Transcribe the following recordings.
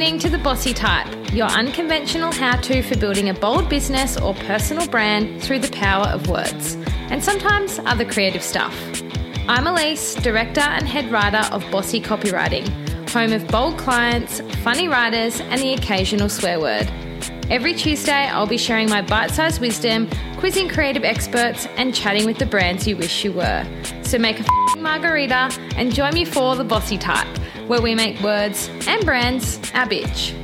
listening to The Bossy Type, your unconventional how to for building a bold business or personal brand through the power of words, and sometimes other creative stuff. I'm Alyce, director and head writer of Bossy Copywriting, home of bold clients, funny writers, and the occasional swear word. Every Tuesday, I'll be sharing my bite sized wisdom, quizzing creative experts, and chatting with the brands you wish you were. So make a margarita and join me for The Bossy Type, where we make words and brands our bitch.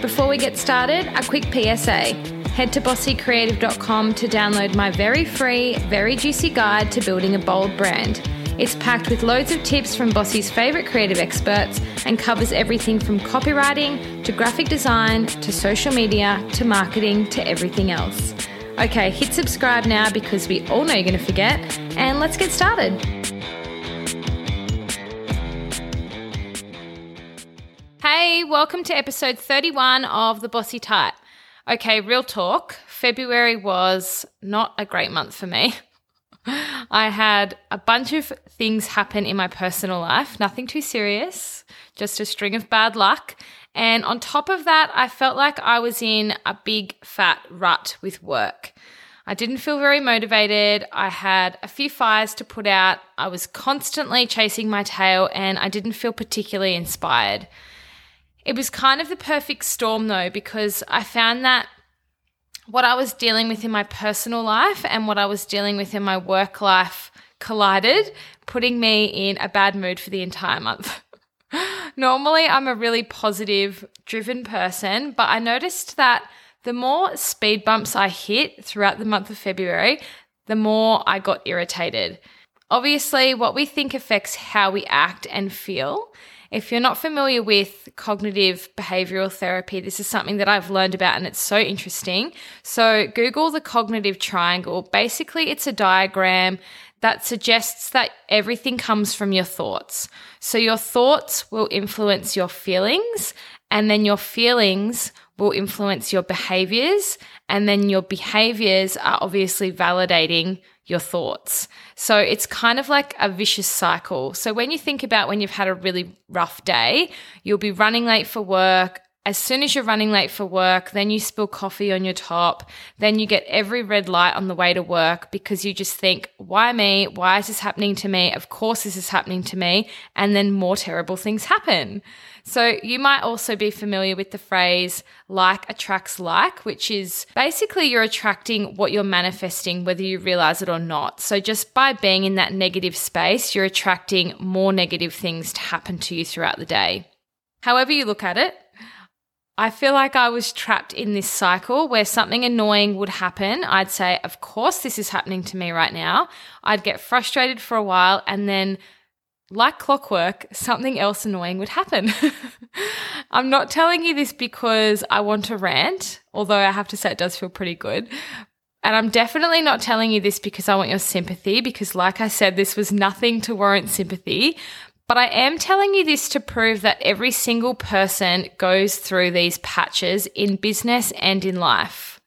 Before we get started, a quick PSA. Head to bossycreative.com to download my very free, very juicy guide to building a bold brand. It's packed with loads of tips from Bossy's favourite creative experts and covers everything from copywriting to graphic design to social media to marketing to everything else. Okay, hit subscribe now because we all know you're going to forget, and let's get started. Welcome to episode 31 of The Bossy Type. Okay, real talk. February was not a great month for me. I had a bunch of things happen in my personal life, nothing too serious, just a string of bad luck. And on top of that, I felt like I was in a big fat rut with work. I didn't feel very motivated. I had a few fires to put out. I was constantly chasing my tail and I didn't feel particularly inspired. It was kind of the perfect storm though, because I found that what I was dealing with in my personal life and what I was dealing with in my work life collided, putting me in a bad mood for the entire month. Normally, I'm a really positive, driven person, but I noticed that the more speed bumps I hit throughout the month of February, the more I got irritated. Obviously, what we think affects how we act and feel. If you're not familiar with cognitive behavioral therapy, this is something that I've learned about and it's so interesting. So, Google the cognitive triangle. Basically, it's a diagram that suggests that everything comes from your thoughts. So, your thoughts will influence your feelings, and then your feelings will influence your behaviors, and then your behaviors are obviously validating your thoughts. So it's kind of like a vicious cycle. So when you think about when you've had a really rough day, you'll be running late for work. As soon as you're running late for work, then you spill coffee on your top. Then you get every red light on the way to work because you just think, why me? Why is this happening to me? Of course, this is happening to me. And then more terrible things happen. So you might also be familiar with the phrase like attracts like, which is basically you're attracting what you're manifesting, whether you realize it or not. So just by being in that negative space, you're attracting more negative things to happen to you throughout the day. However, you look at it, I feel like I was trapped in this cycle where something annoying would happen. I'd say, Of course, this is happening to me right now. I'd get frustrated for a while and then like clockwork, something else annoying would happen. I'm not telling you this because I want to rant, although I have to say it does feel pretty good. And I'm definitely not telling you this because I want your sympathy, because, like I said, this was nothing to warrant sympathy. But I am telling you this to prove that every single person goes through these patches in business and in life.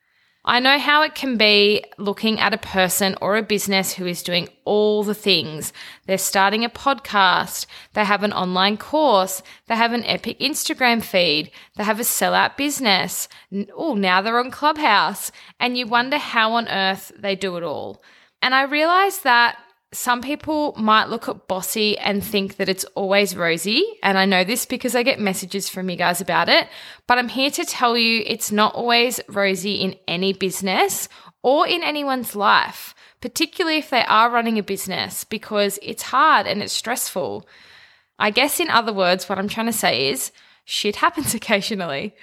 I know how it can be looking at a person or a business who is doing all the things. They're starting a podcast, they have an online course, they have an epic Instagram feed, they have a sellout business. Oh, now they're on Clubhouse, and you wonder how on earth they do it all. And I realized that some people might look at Bossy and think that it's always rosy. And I know this because I get messages from you guys about it. But I'm here to tell you it's not always rosy in any business or in anyone's life, particularly if they are running a business, because it's hard and it's stressful. I guess, in other words, what I'm trying to say is shit happens occasionally.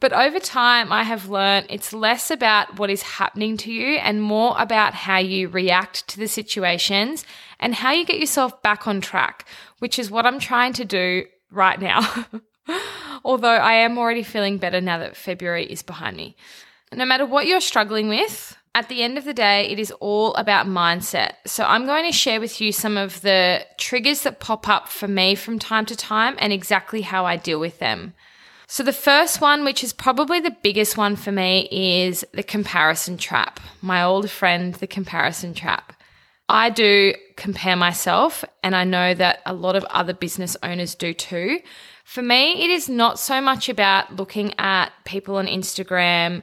But over time, I have learned it's less about what is happening to you and more about how you react to the situations and how you get yourself back on track, which is what I'm trying to do right now. Although I am already feeling better now that February is behind me. No matter what you're struggling with, at the end of the day, it is all about mindset. So, I'm going to share with you some of the triggers that pop up for me from time to time and exactly how I deal with them. So, the first one, which is probably the biggest one for me, is the comparison trap. My old friend, the comparison trap. I do compare myself, and I know that a lot of other business owners do too. For me, it is not so much about looking at people on Instagram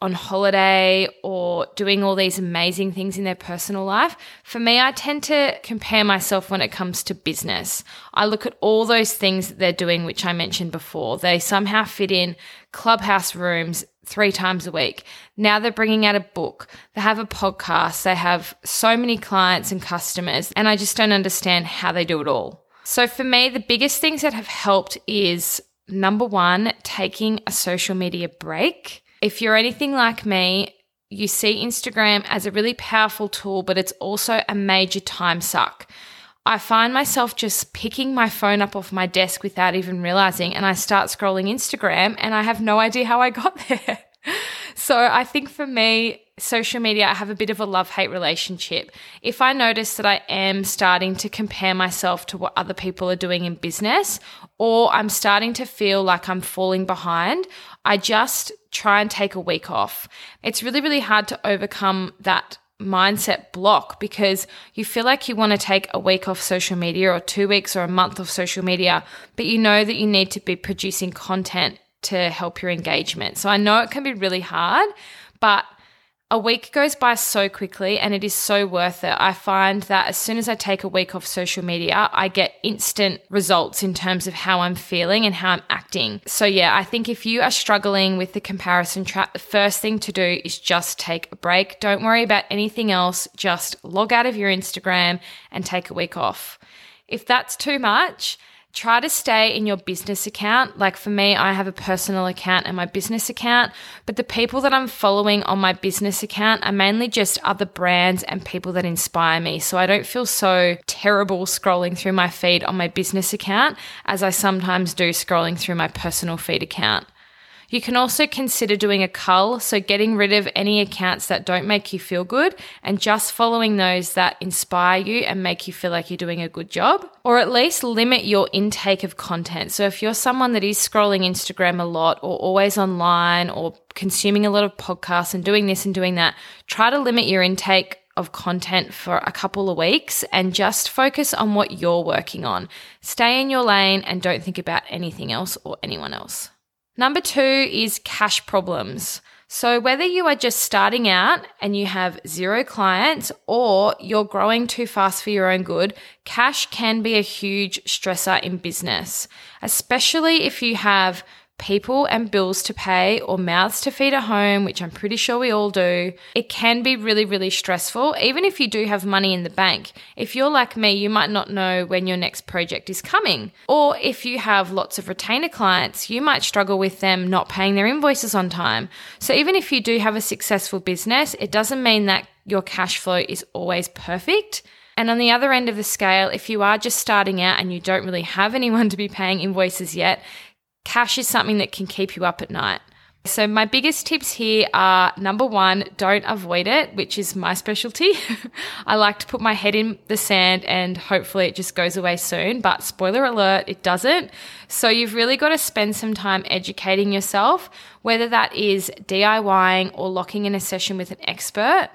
on holiday or doing all these amazing things in their personal life. For me, I tend to compare myself when it comes to business. I look at all those things that they're doing, which I mentioned before. They somehow fit in clubhouse rooms three times a week. Now they're bringing out a book. They have a podcast. They have so many clients and customers. And I just don't understand how they do it all. So for me, the biggest things that have helped is number one, taking a social media break. If you're anything like me, you see Instagram as a really powerful tool, but it's also a major time suck. I find myself just picking my phone up off my desk without even realizing, and I start scrolling Instagram, and I have no idea how I got there. so I think for me, social media, I have a bit of a love hate relationship. If I notice that I am starting to compare myself to what other people are doing in business, or I'm starting to feel like I'm falling behind, I just try and take a week off. It's really, really hard to overcome that mindset block because you feel like you want to take a week off social media or two weeks or a month off social media, but you know that you need to be producing content to help your engagement. So I know it can be really hard, but a week goes by so quickly and it is so worth it. I find that as soon as I take a week off social media, I get instant results in terms of how I'm feeling and how I'm acting. So, yeah, I think if you are struggling with the comparison trap, the first thing to do is just take a break. Don't worry about anything else. Just log out of your Instagram and take a week off. If that's too much, try to stay in your business account. Like for me, I have a personal account and my business account, but the people that I'm following on my business account are mainly just other brands and people that inspire me. So I don't feel so terrible scrolling through my feed on my business account as I sometimes do scrolling through my personal feed account. You can also consider doing a cull, so getting rid of any accounts that don't make you feel good and just following those that inspire you and make you feel like you're doing a good job. Or at least limit your intake of content. So if you're someone that is scrolling Instagram a lot or always online or consuming a lot of podcasts and doing this and doing that, try to limit your intake of content for a couple of weeks and just focus on what you're working on. Stay in your lane and don't think about anything else or anyone else. Number two is cash problems. So, whether you are just starting out and you have zero clients or you're growing too fast for your own good, cash can be a huge stressor in business, especially if you have people and bills to pay or mouths to feed at home, which I'm pretty sure we all do, it can be really, really stressful, even if you do have money in the bank. If you're like me, you might not know when your next project is coming. Or if you have lots of retainer clients, you might struggle with them not paying their invoices on time. So even if you do have a successful business, it doesn't mean that your cash flow is always perfect. And on the other end of the scale, if you are just starting out and you don't really have anyone to be paying invoices yet, cash is something that can keep you up at night. So, my biggest tips here are number one, don't avoid it, which is my specialty. I like to put my head in the sand and hopefully it just goes away soon. But spoiler alert, it doesn't. So, you've really got to spend some time educating yourself, whether that is DIYing or locking in a session with an expert.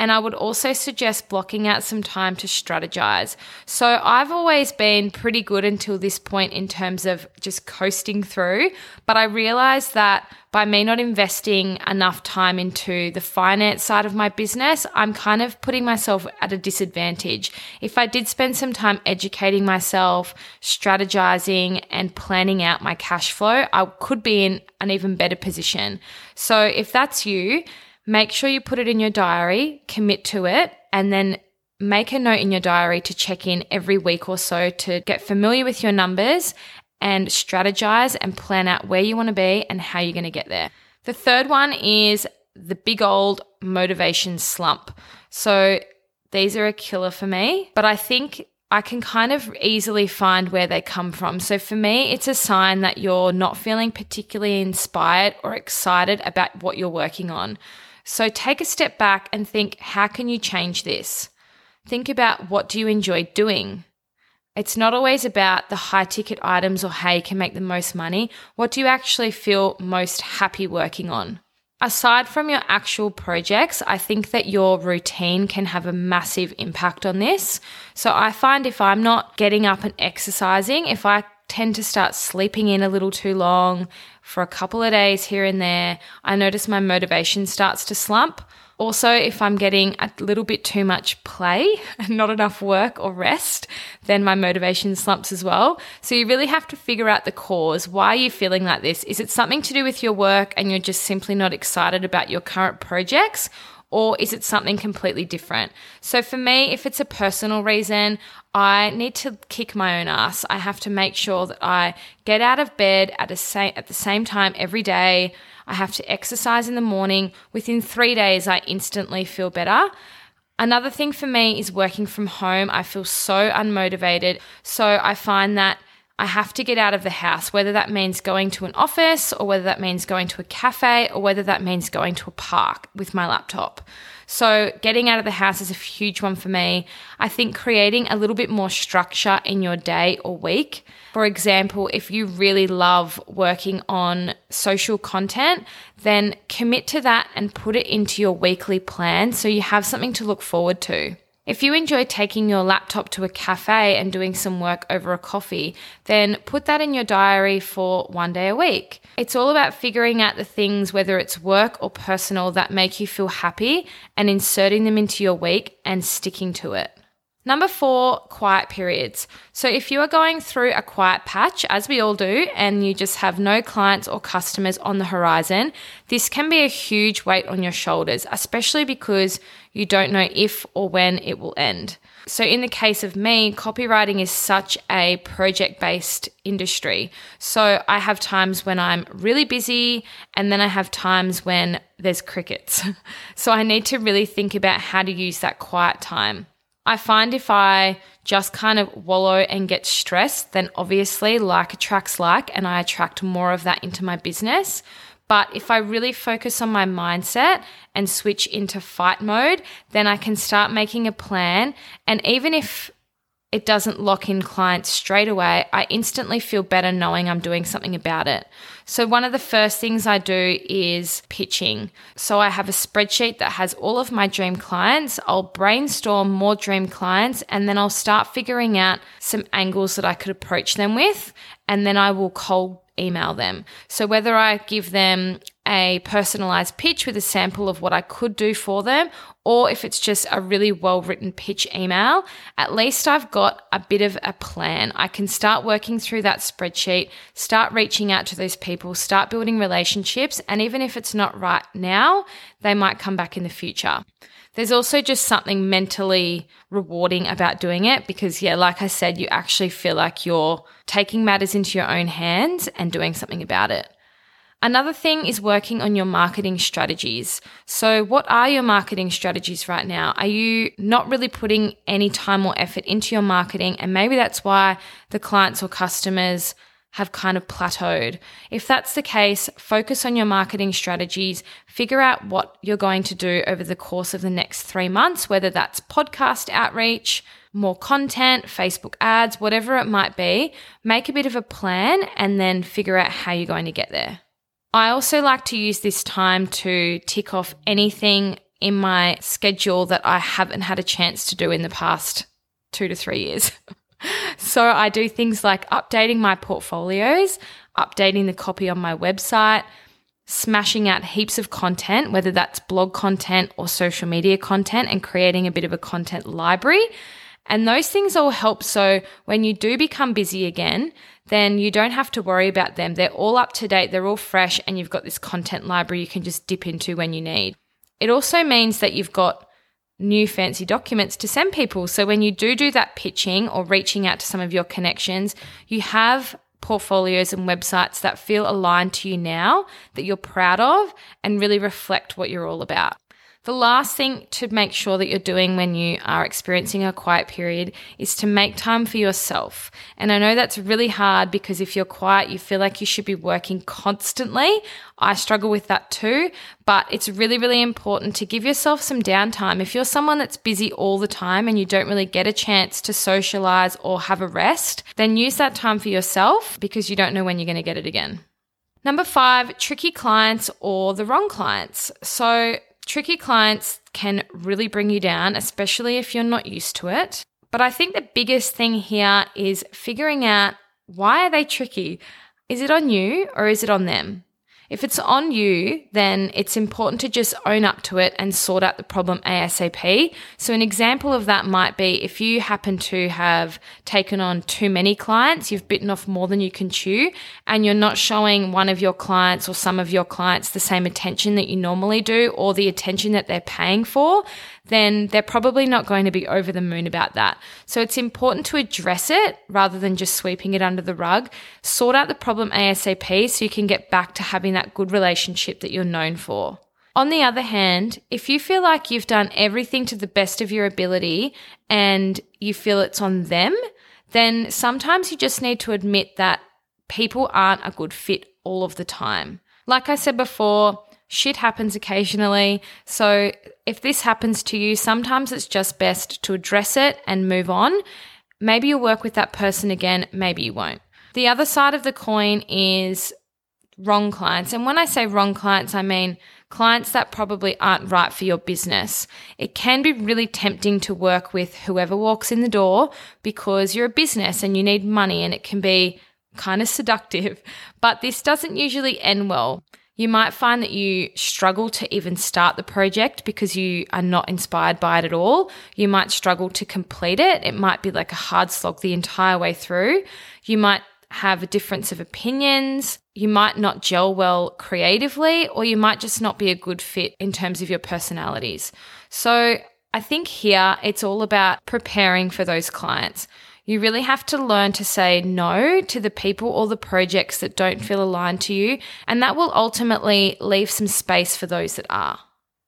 And I would also suggest blocking out some time to strategize. So I've always been pretty good until this point in terms of just coasting through. But I realized that by me not investing enough time into the finance side of my business, I'm kind of putting myself at a disadvantage. If I did spend some time educating myself, strategizing, and planning out my cash flow, I could be in an even better position. So if that's you, Make sure you put it in your diary, commit to it, and then make a note in your diary to check in every week or so to get familiar with your numbers and strategize and plan out where you want to be and how you're going to get there. The third one is the big old motivation slump. So these are a killer for me, but I think I can kind of easily find where they come from. So for me, it's a sign that you're not feeling particularly inspired or excited about what you're working on. So take a step back and think how can you change this? Think about what do you enjoy doing? It's not always about the high ticket items or how you can make the most money. What do you actually feel most happy working on? Aside from your actual projects, I think that your routine can have a massive impact on this. So I find if I'm not getting up and exercising, if I tend to start sleeping in a little too long for a couple of days here and there. I notice my motivation starts to slump. Also, if I'm getting a little bit too much play and not enough work or rest, then my motivation slumps as well. So you really have to figure out the cause. Why are you feeling like this? Is it something to do with your work and you're just simply not excited about your current projects? Or is it something completely different? So for me, if it's a personal reason, I need to kick my own ass. I have to make sure that I get out of bed at, a sa- at the same time every day. I have to exercise in the morning. Within three days, I instantly feel better. Another thing for me is working from home. I feel so unmotivated. So I find that I have to get out of the house, whether that means going to an office or whether that means going to a cafe or whether that means going to a park with my laptop. So, getting out of the house is a huge one for me. I think creating a little bit more structure in your day or week. For example, if you really love working on social content, then commit to that and put it into your weekly plan so you have something to look forward to. If you enjoy taking your laptop to a cafe and doing some work over a coffee, then put that in your diary for one day a week. It's all about figuring out the things, whether it's work or personal, that make you feel happy and inserting them into your week and sticking to it. Number four, quiet periods. So, if you are going through a quiet patch, as we all do, and you just have no clients or customers on the horizon, this can be a huge weight on your shoulders, especially because you don't know if or when it will end. So, in the case of me, copywriting is such a project based industry. So, I have times when I'm really busy, and then I have times when there's crickets. so, I need to really think about how to use that quiet time. I find if I just kind of wallow and get stressed, then obviously like attracts like, and I attract more of that into my business. But if I really focus on my mindset and switch into fight mode, then I can start making a plan. And even if it doesn't lock in clients straight away, I instantly feel better knowing I'm doing something about it. So, one of the first things I do is pitching. So, I have a spreadsheet that has all of my dream clients. I'll brainstorm more dream clients and then I'll start figuring out some angles that I could approach them with. And then I will cold email them. So whether I give them a personalized pitch with a sample of what I could do for them, or if it's just a really well written pitch email, at least I've got a bit of a plan. I can start working through that spreadsheet, start reaching out to those people, start building relationships, and even if it's not right now, they might come back in the future. There's also just something mentally rewarding about doing it because, yeah, like I said, you actually feel like you're taking matters into your own hands and doing something about it. Another thing is working on your marketing strategies. So, what are your marketing strategies right now? Are you not really putting any time or effort into your marketing? And maybe that's why the clients or customers have kind of plateaued. If that's the case, focus on your marketing strategies, figure out what you're going to do over the course of the next three months, whether that's podcast outreach, more content, Facebook ads, whatever it might be. Make a bit of a plan and then figure out how you're going to get there. I also like to use this time to tick off anything in my schedule that I haven't had a chance to do in the past two to three years. so I do things like updating my portfolios, updating the copy on my website, smashing out heaps of content, whether that's blog content or social media content, and creating a bit of a content library. And those things all help so when you do become busy again, then you don't have to worry about them. They're all up to date, they're all fresh, and you've got this content library you can just dip into when you need. It also means that you've got new fancy documents to send people. So when you do do that pitching or reaching out to some of your connections, you have portfolios and websites that feel aligned to you now, that you're proud of, and really reflect what you're all about. The last thing to make sure that you're doing when you are experiencing a quiet period is to make time for yourself. And I know that's really hard because if you're quiet, you feel like you should be working constantly. I struggle with that too, but it's really, really important to give yourself some downtime. If you're someone that's busy all the time and you don't really get a chance to socialize or have a rest, then use that time for yourself because you don't know when you're going to get it again. Number five, tricky clients or the wrong clients. So Tricky clients can really bring you down, especially if you're not used to it. But I think the biggest thing here is figuring out why are they tricky? Is it on you or is it on them? If it's on you, then it's important to just own up to it and sort out the problem ASAP. So, an example of that might be if you happen to have taken on too many clients, you've bitten off more than you can chew, and you're not showing one of your clients or some of your clients the same attention that you normally do or the attention that they're paying for, then they're probably not going to be over the moon about that. So it's important to address it rather than just sweeping it under the rug. Sort out the problem ASAP so you can get back to having that good relationship that you're known for. On the other hand, if you feel like you've done everything to the best of your ability and you feel it's on them, then sometimes you just need to admit that people aren't a good fit all of the time. Like I said before, shit happens occasionally. So if this happens to you, sometimes it's just best to address it and move on. Maybe you'll work with that person again, maybe you won't. The other side of the coin is wrong clients. And when I say wrong clients, I mean clients that probably aren't right for your business. It can be really tempting to work with whoever walks in the door because you're a business and you need money and it can be kind of seductive. But this doesn't usually end well. You might find that you struggle to even start the project because you are not inspired by it at all. You might struggle to complete it. It might be like a hard slog the entire way through. You might have a difference of opinions. You might not gel well creatively, or you might just not be a good fit in terms of your personalities. So I think here it's all about preparing for those clients. You really have to learn to say no to the people or the projects that don't feel aligned to you, and that will ultimately leave some space for those that are.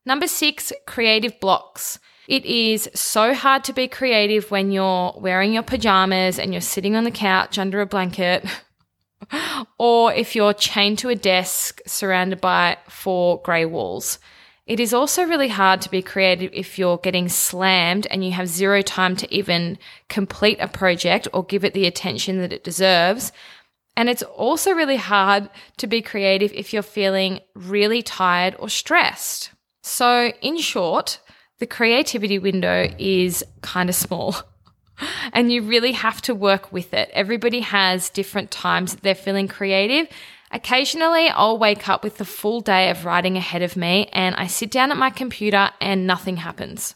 Number six, creative blocks. It is so hard to be creative when you're wearing your pajamas and you're sitting on the couch under a blanket, or if you're chained to a desk surrounded by four grey walls. It is also really hard to be creative if you're getting slammed and you have zero time to even complete a project or give it the attention that it deserves. And it's also really hard to be creative if you're feeling really tired or stressed. So, in short, the creativity window is kind of small. and you really have to work with it. Everybody has different times that they're feeling creative, Occasionally, I'll wake up with the full day of writing ahead of me and I sit down at my computer and nothing happens.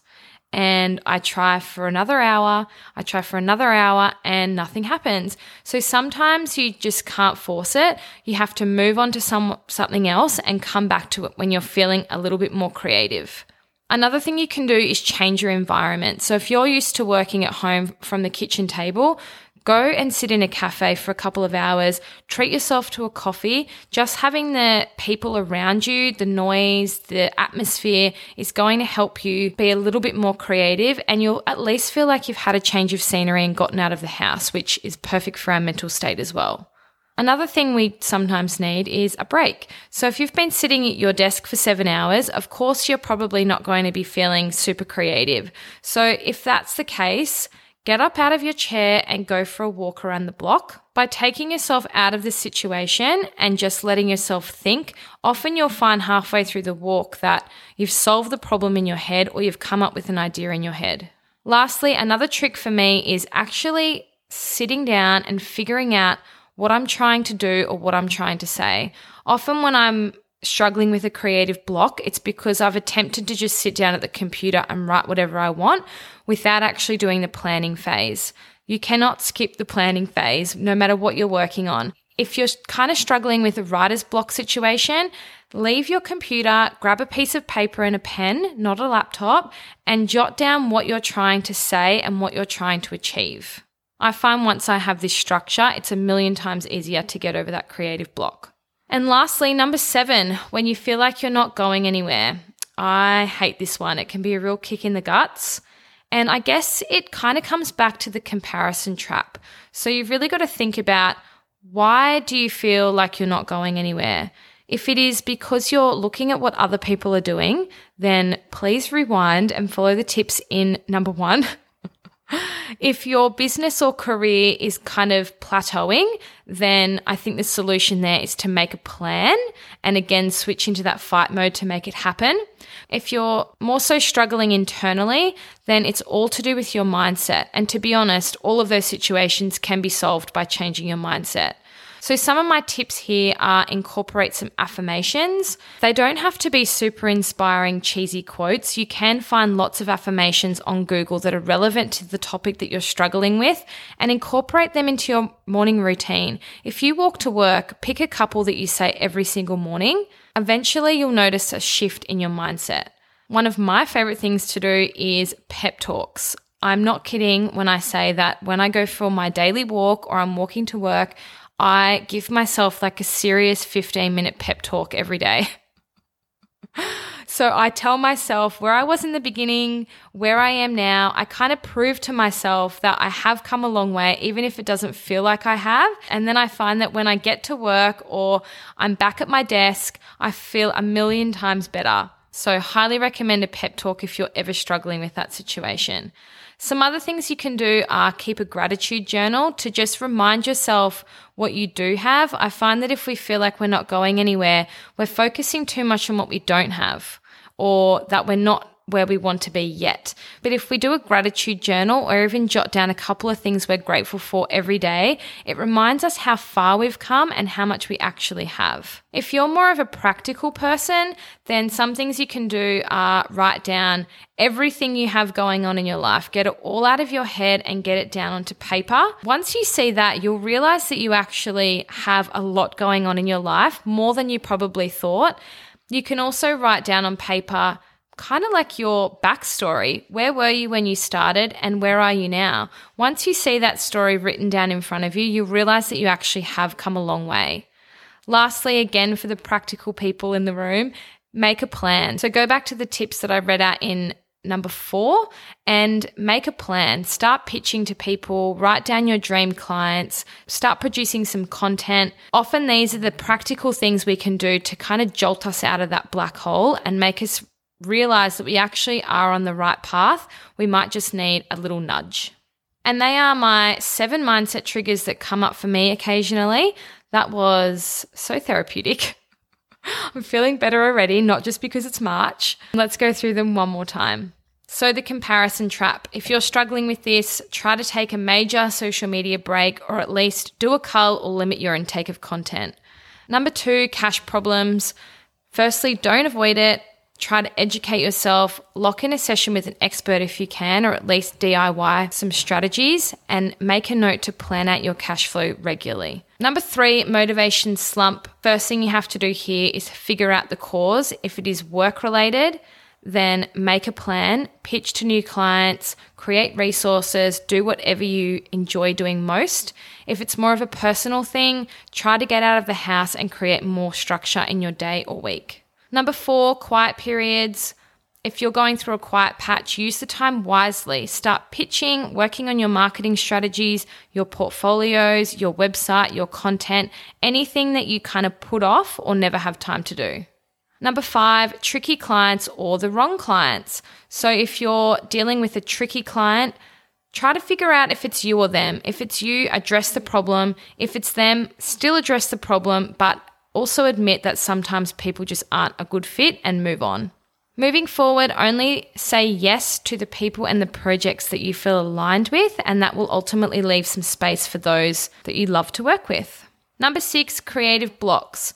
And I try for another hour, I try for another hour, and nothing happens. So sometimes you just can't force it. You have to move on to some, something else and come back to it when you're feeling a little bit more creative. Another thing you can do is change your environment. So if you're used to working at home from the kitchen table, Go and sit in a cafe for a couple of hours, treat yourself to a coffee. Just having the people around you, the noise, the atmosphere is going to help you be a little bit more creative and you'll at least feel like you've had a change of scenery and gotten out of the house, which is perfect for our mental state as well. Another thing we sometimes need is a break. So if you've been sitting at your desk for seven hours, of course you're probably not going to be feeling super creative. So if that's the case, Get up out of your chair and go for a walk around the block. By taking yourself out of the situation and just letting yourself think, often you'll find halfway through the walk that you've solved the problem in your head or you've come up with an idea in your head. Lastly, another trick for me is actually sitting down and figuring out what I'm trying to do or what I'm trying to say. Often, when I'm struggling with a creative block, it's because I've attempted to just sit down at the computer and write whatever I want without actually doing the planning phase. You cannot skip the planning phase no matter what you're working on. If you're kind of struggling with a writer's block situation, leave your computer, grab a piece of paper and a pen, not a laptop, and jot down what you're trying to say and what you're trying to achieve. I find once I have this structure, it's a million times easier to get over that creative block. And lastly, number seven, when you feel like you're not going anywhere. I hate this one. It can be a real kick in the guts. And I guess it kind of comes back to the comparison trap. So you've really got to think about why do you feel like you're not going anywhere? If it is because you're looking at what other people are doing, then please rewind and follow the tips in number one. If your business or career is kind of plateauing, then I think the solution there is to make a plan and again switch into that fight mode to make it happen. If you're more so struggling internally, then it's all to do with your mindset. And to be honest, all of those situations can be solved by changing your mindset. So, some of my tips here are incorporate some affirmations. They don't have to be super inspiring, cheesy quotes. You can find lots of affirmations on Google that are relevant to the topic that you're struggling with and incorporate them into your morning routine. If you walk to work, pick a couple that you say every single morning. Eventually, you'll notice a shift in your mindset. One of my favorite things to do is pep talks. I'm not kidding when I say that when I go for my daily walk or I'm walking to work, I give myself like a serious 15 minute pep talk every day. so I tell myself where I was in the beginning, where I am now. I kind of prove to myself that I have come a long way, even if it doesn't feel like I have. And then I find that when I get to work or I'm back at my desk, I feel a million times better. So, highly recommend a pep talk if you're ever struggling with that situation. Some other things you can do are keep a gratitude journal to just remind yourself what you do have. I find that if we feel like we're not going anywhere, we're focusing too much on what we don't have or that we're not where we want to be yet. But if we do a gratitude journal or even jot down a couple of things we're grateful for every day, it reminds us how far we've come and how much we actually have. If you're more of a practical person, then some things you can do are write down everything you have going on in your life. Get it all out of your head and get it down onto paper. Once you see that, you'll realize that you actually have a lot going on in your life, more than you probably thought. You can also write down on paper kind of like your backstory. Where were you when you started and where are you now? Once you see that story written down in front of you, you realize that you actually have come a long way. Lastly, again, for the practical people in the room, make a plan. So go back to the tips that I read out in number four and make a plan. Start pitching to people, write down your dream clients, start producing some content. Often these are the practical things we can do to kind of jolt us out of that black hole and make us realize that we actually are on the right path, we might just need a little nudge. And they are my seven mindset triggers that come up for me occasionally. That was so therapeutic. I'm feeling better already, not just because it's March. Let's go through them one more time. So, the comparison trap. If you're struggling with this, try to take a major social media break or at least do a cull or limit your intake of content. Number two, cash problems. Firstly, don't avoid it. Try to educate yourself, lock in a session with an expert if you can, or at least DIY some strategies and make a note to plan out your cash flow regularly. Number three, motivation slump. First thing you have to do here is figure out the cause. If it is work related, then make a plan, pitch to new clients, create resources, do whatever you enjoy doing most. If it's more of a personal thing, try to get out of the house and create more structure in your day or week. Number four, quiet periods. If you're going through a quiet patch, use the time wisely. Start pitching, working on your marketing strategies, your portfolios, your website, your content, anything that you kind of put off or never have time to do. Number five, tricky clients or the wrong clients. So if you're dealing with a tricky client, try to figure out if it's you or them. If it's you, address the problem. If it's them, still address the problem, but also admit that sometimes people just aren't a good fit and move on. Moving forward, only say yes to the people and the projects that you feel aligned with, and that will ultimately leave some space for those that you love to work with. Number six, creative blocks.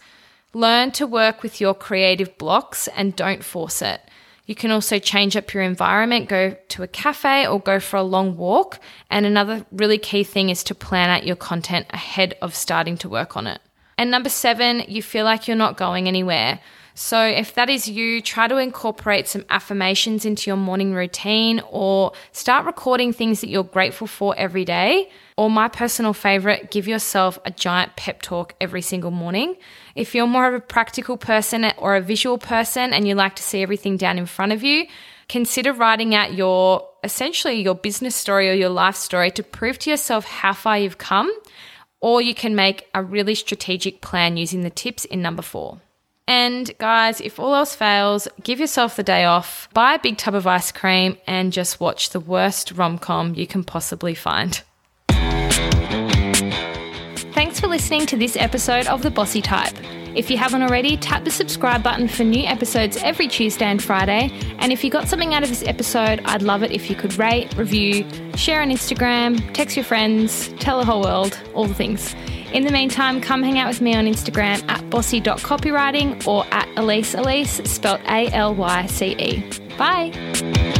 Learn to work with your creative blocks and don't force it. You can also change up your environment, go to a cafe or go for a long walk. And another really key thing is to plan out your content ahead of starting to work on it. And number seven, you feel like you're not going anywhere. So, if that is you, try to incorporate some affirmations into your morning routine or start recording things that you're grateful for every day. Or, my personal favorite, give yourself a giant pep talk every single morning. If you're more of a practical person or a visual person and you like to see everything down in front of you, consider writing out your essentially your business story or your life story to prove to yourself how far you've come or you can make a really strategic plan using the tips in number four. And guys, if all else fails, give yourself the day off, buy a big tub of ice cream, and just watch the worst rom com you can possibly find. Thanks for listening to this episode of The Bossy Type. If you haven't already, tap the subscribe button for new episodes every Tuesday and Friday. And if you got something out of this episode, I'd love it if you could rate, review, share on Instagram, text your friends, tell the whole world, all the things. In the meantime, come hang out with me on Instagram at bossy.copywriting or at Alyce Alyce, spelled A L Y C E. Bye.